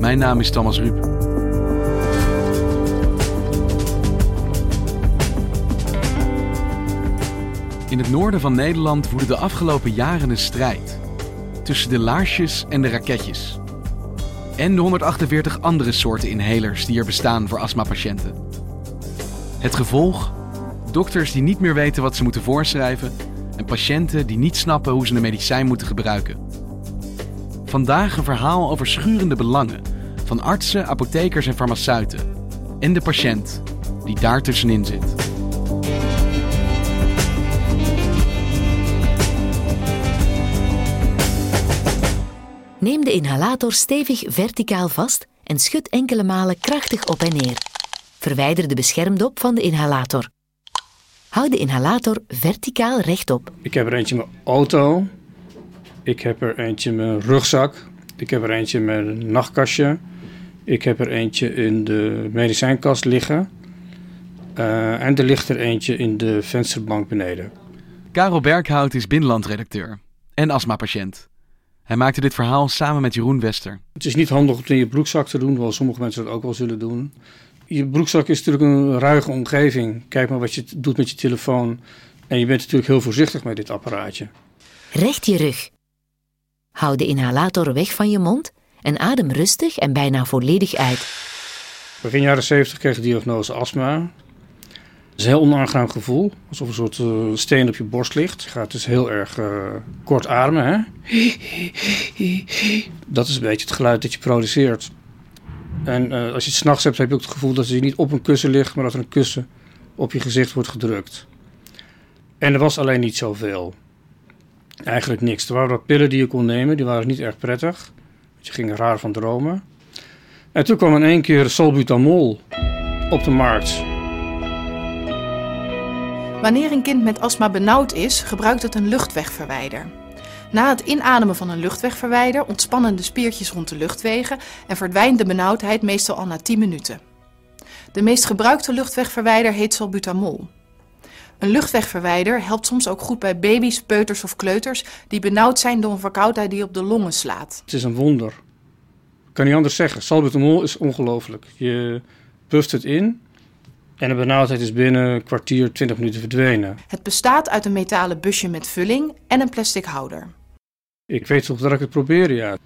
Mijn naam is Thomas Ruip. In het noorden van Nederland woedde de afgelopen jaren een strijd tussen de laarsjes en de raketjes. En de 148 andere soorten inhalers die er bestaan voor astmapatiënten. Het gevolg? Dokters die niet meer weten wat ze moeten voorschrijven en patiënten die niet snappen hoe ze een medicijn moeten gebruiken. Vandaag een verhaal over schurende belangen van artsen, apothekers en farmaceuten. En de patiënt die daar tussenin zit. Neem de inhalator stevig verticaal vast en schud enkele malen krachtig op en neer. Verwijder de beschermdop van de inhalator. Houd de inhalator verticaal rechtop. Ik heb er eentje in mijn auto. Ik heb er eentje in mijn rugzak. Ik heb er eentje in mijn nachtkastje. Ik heb er eentje in de medicijnkast liggen. Uh, en er ligt er eentje in de vensterbank beneden. Karel Berghout is binnenlandredacteur en astmapatiënt. Hij maakte dit verhaal samen met Jeroen Wester. Het is niet handig om het in je broekzak te doen, hoewel sommige mensen dat ook wel zullen doen. Je broekzak is natuurlijk een ruige omgeving. Kijk maar wat je doet met je telefoon. En je bent natuurlijk heel voorzichtig met dit apparaatje. Recht je rug. Hou de inhalator weg van je mond en adem rustig en bijna volledig uit. Begin jaren 70 kreeg ik diagnose astma. Het is een heel onaangenaam gevoel, alsof een soort uh, steen op je borst ligt. Je gaat dus heel erg uh, kort ademen. Hè? Dat is een beetje het geluid dat je produceert. En uh, als je het s'nachts hebt, heb je ook het gevoel dat je niet op een kussen ligt, maar dat er een kussen op je gezicht wordt gedrukt. En er was alleen niet zoveel. Eigenlijk niks. Er waren wat pillen die je kon nemen, die waren niet erg prettig. Je ging raar van dromen. En toen kwam in één keer salbutamol op de markt. Wanneer een kind met astma benauwd is, gebruikt het een luchtwegverwijder. Na het inademen van een luchtwegverwijder ontspannen de spiertjes rond de luchtwegen en verdwijnt de benauwdheid meestal al na 10 minuten. De meest gebruikte luchtwegverwijder heet salbutamol. Een luchtwegverwijder helpt soms ook goed bij baby's, peuters of kleuters die benauwd zijn door een verkoudheid die op de longen slaat. Het is een wonder. Ik kan niet anders zeggen. Salbutamol is ongelooflijk. Je puft het in en de benauwdheid is binnen een kwartier, 20 minuten verdwenen. Het bestaat uit een metalen busje met vulling en een plastic houder. Ik weet toch dat ik het probeerde, ja.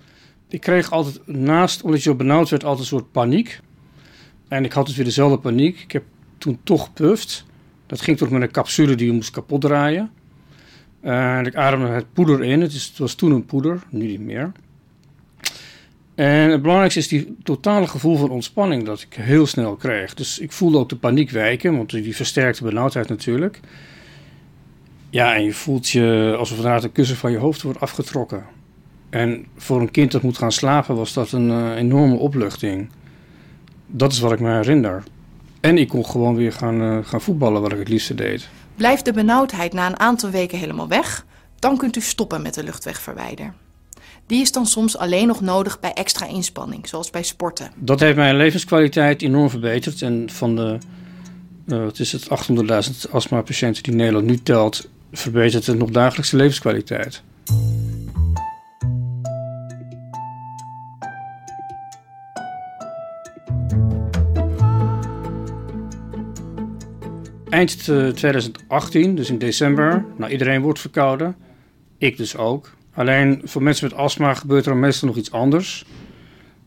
Ik kreeg altijd naast, omdat je zo benauwd werd, altijd een soort paniek. En ik had dus weer dezelfde paniek. Ik heb toen toch gepuft. Dat ging toch met een capsule die je moest kapot draaien. En ik ademde het poeder in. Het, was toen een poeder, nu niet meer. En het belangrijkste is die totale gevoel van ontspanning dat ik heel snel kreeg. Dus ik voelde ook de paniek wijken, want die versterkte benauwdheid natuurlijk. Ja, en je voelt je alsof inderdaad een kussen van je hoofd wordt afgetrokken. En voor een kind dat moet gaan slapen was dat een uh, enorme opluchting. Dat is wat ik me herinner. En ik kon gewoon weer gaan, uh, gaan voetballen, wat ik het liefste deed. Blijft de benauwdheid na een aantal weken helemaal weg, dan kunt u stoppen met de luchtwegverwijder. Die is dan soms alleen nog nodig bij extra inspanning, zoals bij sporten. Dat heeft mijn levenskwaliteit enorm verbeterd. En van de uh, wat is het, 800.000 astmapatiënten die Nederland nu telt, verbetert het nog dagelijkse levenskwaliteit. Eind 2018, dus in december, nou iedereen wordt verkouden. Ik dus ook. Alleen voor mensen met astma gebeurt er meestal nog iets anders.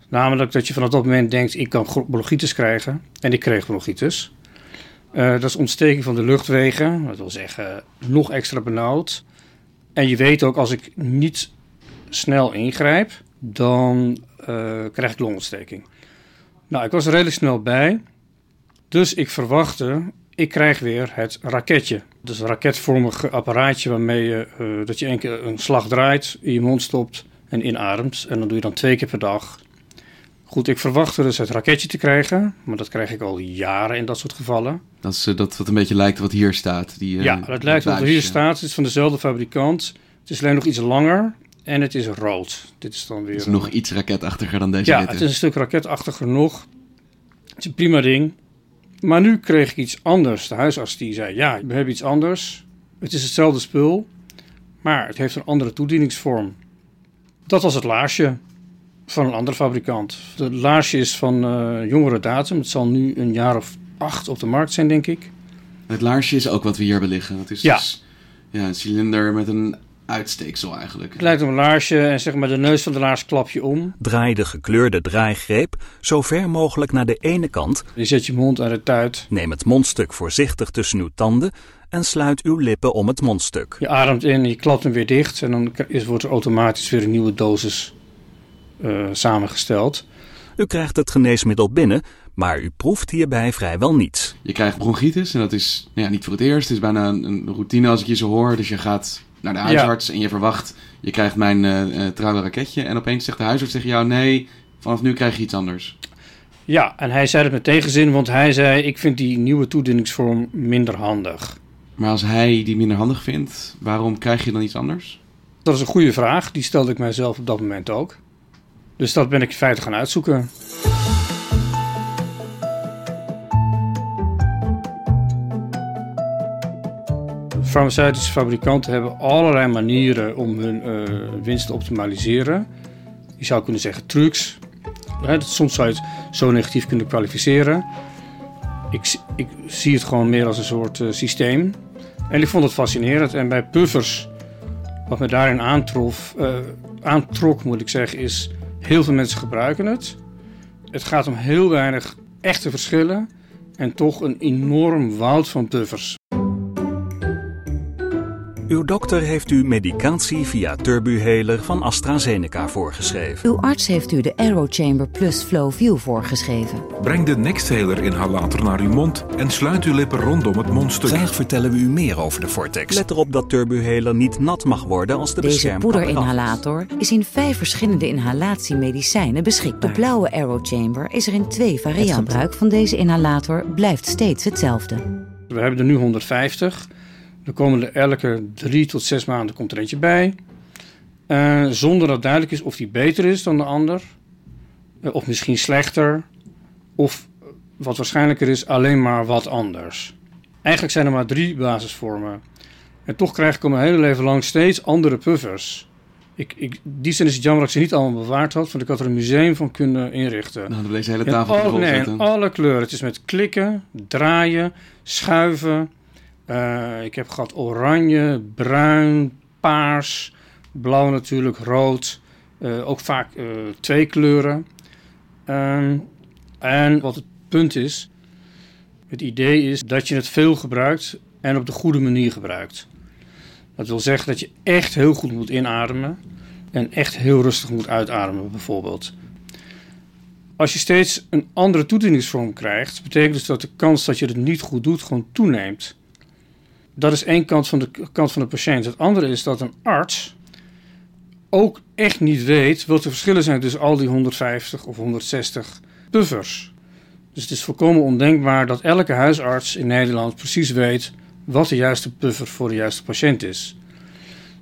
Namelijk dat je vanaf dat moment denkt, ik kan bronchitis krijgen. En ik kreeg bronchitis. Eh, dat is ontsteking van de luchtwegen. Dat wil zeggen, nog extra benauwd. En je weet ook, als ik niet snel ingrijp, dan eh, krijg ik longontsteking. Nou, ik was er redelijk snel bij. Dus ik verwachtte, ik krijg weer het raketje. Dus een raketvormig apparaatje waarmee je, uh, dat je een, keer een slag draait, in je mond stopt en inademt. En dan doe je dan twee keer per dag. Goed, ik verwachtte dus het raketje te krijgen, maar dat krijg ik al jaren in dat soort gevallen. Dat is uh, dat wat een beetje lijkt wat hier staat. Die, uh, ja, dat lijkt wat hier staat. Het is van dezelfde fabrikant. Het is alleen nog iets langer en het is rood. Dit is dan weer. Het is nog iets raketachtiger dan deze. Ja, witte. het is een stuk raketachtiger nog. Het is een prima ding. Maar nu kreeg ik iets anders. De huisarts die zei: Ja, we hebben iets anders. Het is hetzelfde spul, maar het heeft een andere toedieningsvorm. Dat was het laarsje van een andere fabrikant. Het laarsje is van uh, jongere datum. Het zal nu een jaar of acht op de markt zijn, denk ik. Het laarsje is ook wat we hier hebben liggen. Het is ja. Dus, ja, een cilinder met een uitsteeksel eigenlijk. Het lijkt op een laarsje en zeg maar de neus van de laars klap je om. Draai de gekleurde draaigreep zo ver mogelijk naar de ene kant. Je zet je mond aan het tuit. Neem het mondstuk voorzichtig tussen uw tanden en sluit uw lippen om het mondstuk. Je ademt in, je klapt hem weer dicht en dan is, wordt er automatisch weer een nieuwe dosis uh, samengesteld. U krijgt het geneesmiddel binnen, maar u proeft hierbij vrijwel niets. Je krijgt bronchitis en dat is nou ja, niet voor het eerst. Het is bijna een, een routine als ik je zo hoor. Dus je gaat naar de huisarts ja. en je verwacht, je krijgt mijn uh, trouwe raketje. En opeens zegt de huisarts tegen jou, nee, vanaf nu krijg je iets anders. Ja, en hij zei het met tegenzin, want hij zei, ik vind die nieuwe toedieningsvorm minder handig. Maar als hij die minder handig vindt, waarom krijg je dan iets anders? Dat is een goede vraag, die stelde ik mijzelf op dat moment ook. Dus dat ben ik in feite gaan uitzoeken. Farmaceutische fabrikanten hebben allerlei manieren om hun uh, winst te optimaliseren. Je zou kunnen zeggen trucs. Hè, soms zou je het zo negatief kunnen kwalificeren. Ik, ik zie het gewoon meer als een soort uh, systeem. En ik vond het fascinerend. En bij puffers, wat me daarin aantrof, uh, aantrok, moet ik zeggen, is heel veel mensen gebruiken het. Het gaat om heel weinig echte verschillen en toch een enorm woud van puffers. Uw dokter heeft u medicatie via Turbuhaler van AstraZeneca voorgeschreven. Uw arts heeft u de Aerochamber Plus Flow View voorgeschreven. Breng de Nexthaler inhalator naar uw mond en sluit uw lippen rondom het mondstuk. Graag vertellen we u meer over de Vortex. Let erop dat Turbuhaler niet nat mag worden als de Deze poederinhalator is in vijf verschillende inhalatiemedicijnen beschikbaar. De blauwe Aerochamber is er in twee varianten. Het gebruik van deze inhalator blijft steeds hetzelfde. We hebben er nu 150. Er komen er elke drie tot zes maanden komt er eentje bij. Uh, zonder dat duidelijk is of die beter is dan de ander. Uh, of misschien slechter. Of wat waarschijnlijker is, alleen maar wat anders. Eigenlijk zijn er maar drie basisvormen. En toch krijg ik al mijn hele leven lang steeds andere puffers. Ik, ik, die zin is het jammer dat ik ze niet allemaal bewaard had, want ik had er een museum van kunnen inrichten. Dan hadden we deze hele tafel al, Nee, in alle kleuren. Het is met klikken, draaien, schuiven. Uh, ik heb gehad oranje, bruin, paars, blauw natuurlijk, rood. Uh, ook vaak uh, twee kleuren. Um, en wat het punt is, het idee is dat je het veel gebruikt en op de goede manier gebruikt. Dat wil zeggen dat je echt heel goed moet inademen en echt heel rustig moet uitademen bijvoorbeeld. Als je steeds een andere toedieningsvorm krijgt, betekent dus dat de kans dat je het niet goed doet gewoon toeneemt. Dat is één kant van de kant van de patiënt. Het andere is dat een arts ook echt niet weet wat de verschillen zijn tussen al die 150 of 160 puffers. Dus het is volkomen ondenkbaar dat elke huisarts in Nederland precies weet wat de juiste puffer voor de juiste patiënt is.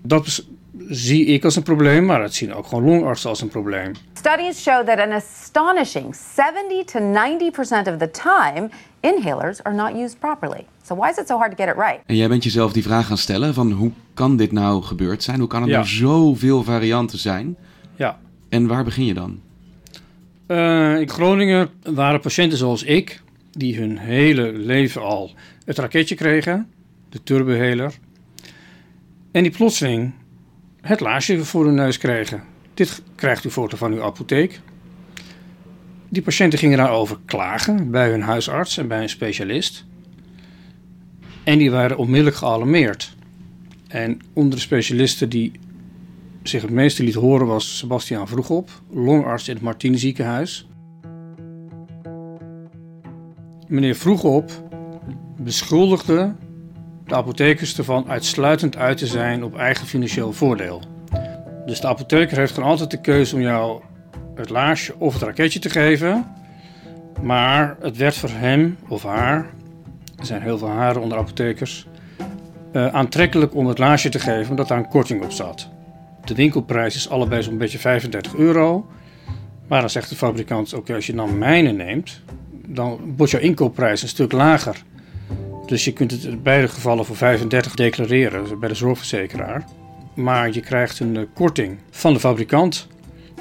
Dat zie ik als een probleem, maar dat zien ook gewoon longartsen als een probleem. Studies show that an astonishing 70 to 90% of the time inhalers are not used properly. So why is it so hard to get it right? En jij bent jezelf die vraag gaan stellen van hoe kan dit nou gebeurd zijn? Hoe kan er ja. nou zoveel varianten zijn? Ja. En waar begin je dan? Uh, in Groningen waren patiënten zoals ik, die hun hele leven al het raketje kregen, de turboheler, en die plotseling het laarsje voor hun neus kregen. Dit krijgt u foto van uw apotheek. Die patiënten gingen daarover klagen bij hun huisarts en bij een specialist. En die waren onmiddellijk gealarmeerd. En onder de specialisten die zich het meeste liet horen was Sebastiaan Vroegop, longarts in het Martini ziekenhuis. Meneer Vroegop beschuldigde de apothekers ervan uitsluitend uit te zijn op eigen financieel voordeel. Dus de apotheker heeft gewoon altijd de keuze om jou het laarsje of het raketje te geven. Maar het werd voor hem of haar, er zijn heel veel haren onder apothekers, uh, aantrekkelijk om het laarsje te geven omdat daar een korting op zat. De winkelprijs is allebei zo'n beetje 35 euro. Maar dan zegt de fabrikant, oké, als je dan mijne neemt, dan wordt jouw inkoopprijs een stuk lager. Dus je kunt het in beide gevallen voor 35 declareren bij de zorgverzekeraar. Maar je krijgt een eh, korting van de fabrikant.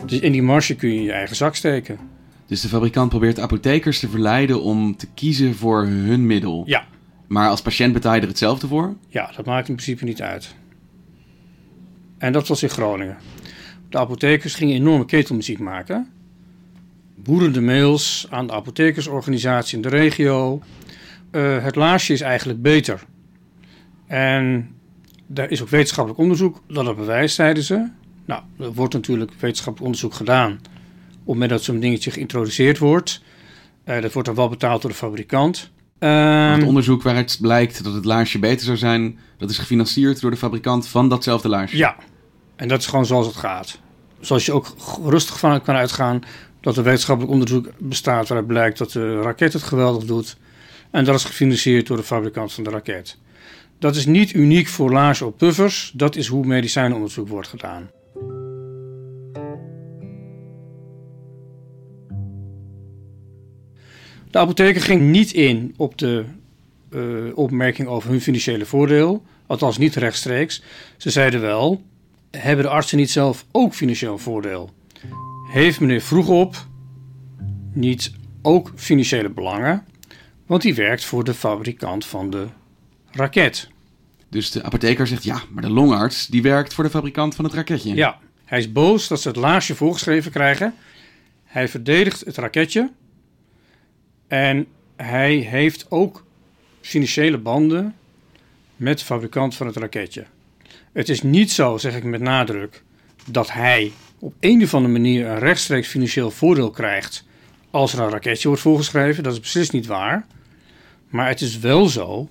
Dus in die marge kun je je eigen zak steken. Dus de fabrikant probeert apothekers te verleiden om te kiezen voor hun middel. Ja. Maar als patiënt betaal je er hetzelfde voor? Ja, dat maakt in principe niet uit. En dat was in Groningen. De apothekers gingen enorme ketelmuziek maken. Boerende mails aan de apothekersorganisatie in de regio. Uh, het laarsje is eigenlijk beter. En er is ook wetenschappelijk onderzoek dat het bewijst, zeiden ze. Nou, er wordt natuurlijk wetenschappelijk onderzoek gedaan op het dat zo'n dingetje geïntroduceerd wordt. Uh, dat wordt dan wel betaald door de fabrikant. Het onderzoek waaruit blijkt dat het laarsje beter zou zijn, dat is gefinancierd door de fabrikant van datzelfde laarsje. Ja, en dat is gewoon zoals het gaat. Zoals je ook rustig van kan uitgaan dat er wetenschappelijk onderzoek bestaat waaruit blijkt dat de raket het geweldig doet. En dat is gefinancierd door de fabrikant van de raket. Dat is niet uniek voor laarzen op puffers, dat is hoe medicijnonderzoek wordt gedaan. De apotheker ging niet in op de uh, opmerking over hun financiële voordeel, althans niet rechtstreeks. Ze zeiden wel: hebben de artsen niet zelf ook financieel voordeel? Heeft meneer Vroegop niet ook financiële belangen? Want die werkt voor de fabrikant van de raket. Dus de apotheker zegt ja, maar de longarts die werkt voor de fabrikant van het raketje. Ja, hij is boos dat ze het laarsje voorgeschreven krijgen. Hij verdedigt het raketje. En hij heeft ook financiële banden met de fabrikant van het raketje. Het is niet zo, zeg ik met nadruk, dat hij op een of andere manier een rechtstreeks financieel voordeel krijgt als er een raketje wordt voorgeschreven. Dat is precies niet waar. Maar het is wel zo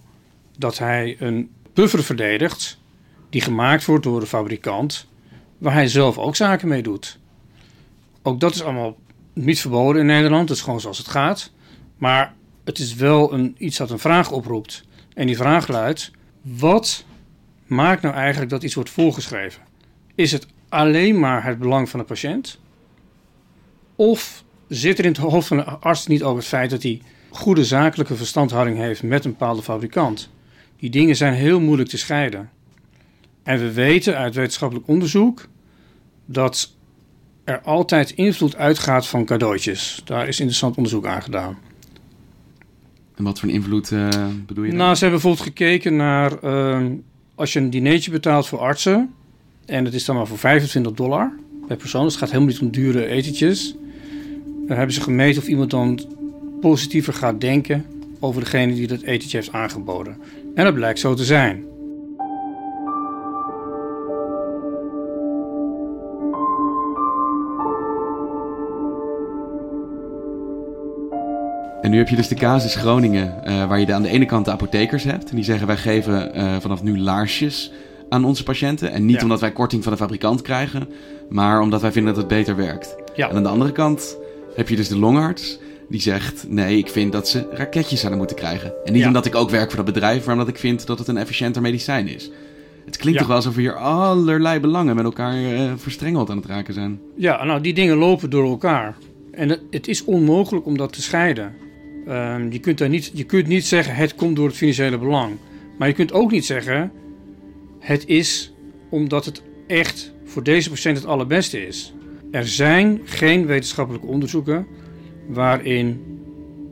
dat hij een buffer verdedigt die gemaakt wordt door de fabrikant, waar hij zelf ook zaken mee doet. Ook dat is allemaal niet verboden in Nederland, dat is gewoon zoals het gaat. Maar het is wel een, iets dat een vraag oproept. En die vraag luidt: wat maakt nou eigenlijk dat iets wordt voorgeschreven? Is het alleen maar het belang van de patiënt? Of zit er in het hoofd van de arts niet ook het feit dat hij goede zakelijke verstandhouding heeft met een bepaalde fabrikant? Die dingen zijn heel moeilijk te scheiden. En we weten uit wetenschappelijk onderzoek dat er altijd invloed uitgaat van cadeautjes. Daar is interessant onderzoek aan gedaan. En wat voor invloed uh, bedoel je? Nou, ze hebben bijvoorbeeld gekeken naar uh, als je een dinertje betaalt voor artsen. En het is dan maar voor 25 dollar per persoon. Dus het gaat helemaal niet om dure etentjes. Dan hebben ze gemeten of iemand dan positiever gaat denken over degene die dat etentje heeft aangeboden. En dat blijkt zo te zijn. En nu heb je dus de casus Groningen, uh, waar je aan de ene kant de apothekers hebt. En die zeggen wij geven uh, vanaf nu laarsjes aan onze patiënten. En niet ja. omdat wij korting van de fabrikant krijgen, maar omdat wij vinden dat het beter werkt. Ja. En aan de andere kant heb je dus de longarts die zegt: Nee, ik vind dat ze raketjes zouden moeten krijgen. En niet Ja. omdat ik ook werk voor dat bedrijf, maar omdat ik vind dat het een efficiënter medicijn is. Het klinkt Ja. toch wel alsof we hier allerlei belangen met elkaar eh, verstrengeld aan het raken zijn. Ja, nou, die dingen lopen door elkaar. En het, het is onmogelijk om dat te scheiden. Ehm, je, kunt daar niet, je kunt niet zeggen het komt door het financiële belang. Maar je kunt ook niet zeggen het is omdat het echt voor deze patiënt het allerbeste is. Er zijn geen wetenschappelijke onderzoeken waarin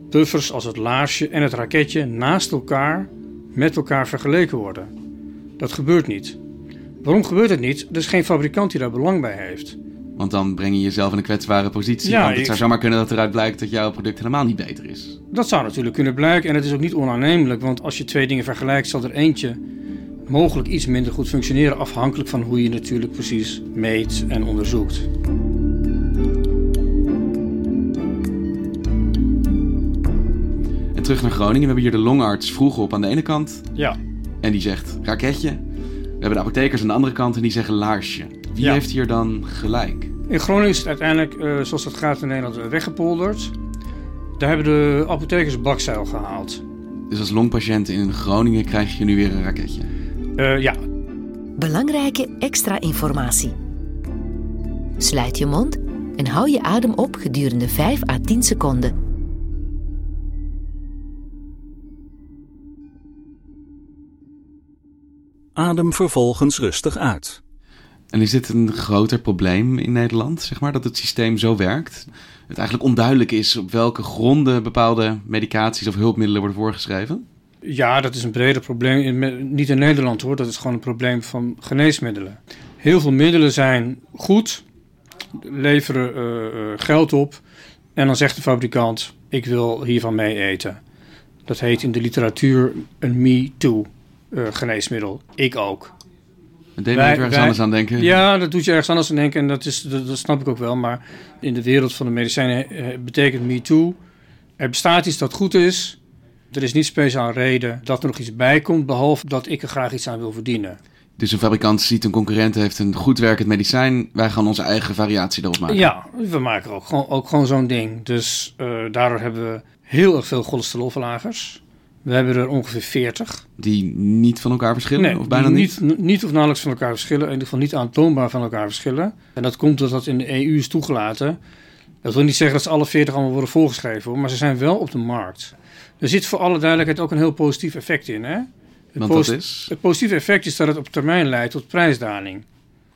buffers als het laarsje en het raketje naast elkaar met elkaar vergeleken worden. Dat gebeurt niet. Waarom gebeurt het niet? Er is geen fabrikant die daar belang bij heeft. Want dan breng je jezelf in een kwetsbare positie. Ja, want het ik- zou zomaar kunnen dat eruit blijkt dat jouw product helemaal niet beter is. Dat zou natuurlijk kunnen blijken en het is ook niet onaannemelijk, want als je twee dingen vergelijkt, zal er eentje mogelijk iets minder goed functioneren, afhankelijk van hoe je natuurlijk precies meet en onderzoekt. Terug naar Groningen. We hebben hier de longarts vroeg op aan de ene kant. Ja. En die zegt raketje. We hebben de apothekers aan de andere kant en die zeggen laarsje. Wie Ja. heeft hier dan gelijk? In Groningen is het uiteindelijk, eh, zoals dat gaat in Nederland, weggepolderd. Daar hebben de apothekers bakzeil gehaald. Dus als longpatiënt in Groningen krijg je nu weer een raketje. Eh, ja, Belangrijke extra informatie. Sluit je mond en hou je adem op gedurende 5 à 10 seconden. Adem vervolgens rustig uit. En is dit een groter probleem in Nederland, zeg maar, dat het systeem zo werkt? Het eigenlijk onduidelijk is op welke gronden bepaalde medicaties of hulpmiddelen worden voorgeschreven? Ja, dat is een breder probleem. In, niet in Nederland hoor, dat is gewoon een probleem van geneesmiddelen. Heel veel middelen zijn goed, leveren eh, eh, geld op. En dan zegt de fabrikant: Ik wil hiervan mee eten. Dat heet in de literatuur een me-too eh, geneesmiddel. Ik ook. Het deed Wij- ergens wij- anders aan denken. Ja, dat doet je ergens anders aan denken en dat, is, dat, dat snap ik ook wel. Maar in de wereld van de medicijnen eh, betekent me too. Er bestaat iets dat goed is. Er is niet speciaal reden dat er nog iets bij komt, behalve dat ik er graag iets aan wil verdienen. Dus een fabrikant ziet een concurrent heeft een goed werkend medicijn. Wij gaan onze eigen variatie erop maken. Ja, we maken ook gewoon, ook gewoon zo'n ding. Dus eh, daardoor hebben we heel erg veel cholesterolverlagers. We hebben er ongeveer 40. Die niet van elkaar verschillen? Nee, of bijna niet? niet, niet of nauwelijks van elkaar verschillen. In ieder geval niet aantoonbaar van elkaar verschillen. En dat komt doordat dat in de EU is toegelaten. Dat wil niet zeggen dat ze alle 40 allemaal worden voorgeschreven, hoor, maar ze zijn wel op de markt. Er zit voor alle duidelijkheid ook een heel positief effect in. Hè? Het Want dat is? Het positieve effect is dat het op termijn leidt tot prijsdaling.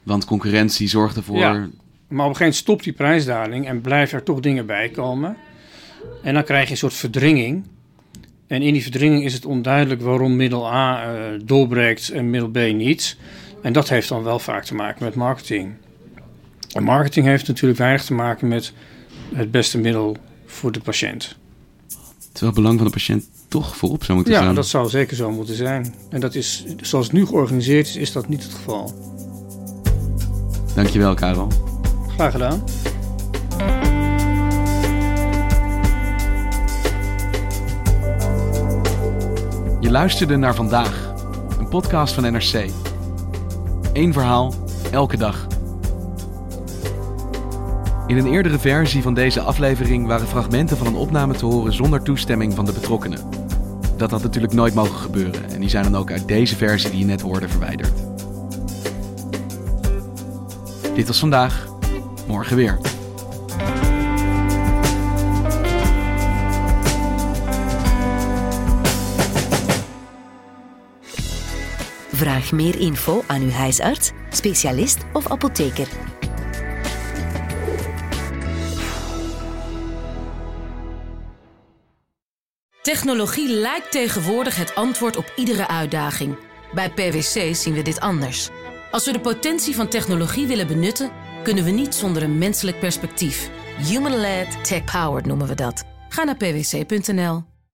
Want concurrentie zorgt ervoor... Ja. Maar op een gegeven moment stopt die prijsdaling en blijven er toch dingen bij komen. En dan krijg je een soort verdringing. En in die verdringing is het onduidelijk waarom middel A eh, doorbreekt en middel B niet. En dat heeft dan wel vaak te maken met marketing. En marketing heeft natuurlijk weinig te maken met het beste middel voor de patiënt. Terwijl het belang van de patiënt toch voorop zou moeten Ja, staan. dat zou zeker zo moeten zijn. En dat is, zoals het nu georganiseerd is, is dat niet het geval. Dankjewel, Karel. Graag gedaan. Luisterde naar Vandaag, een podcast van NRC. Eén verhaal, elke dag. In een eerdere versie van deze aflevering waren fragmenten van een opname te horen zonder toestemming van de betrokkenen. Dat had natuurlijk nooit mogen gebeuren en die zijn dan ook uit deze versie die je net hoorde verwijderd. Dit was vandaag, morgen weer. Vraag meer info aan uw huisarts, specialist of apotheker. Technologie lijkt tegenwoordig het antwoord op iedere uitdaging. Bij PwC zien we dit anders. Als we de potentie van technologie willen benutten, kunnen we niet zonder een menselijk perspectief. Human-led, tech-powered noemen we dat. Ga naar pwc.nl.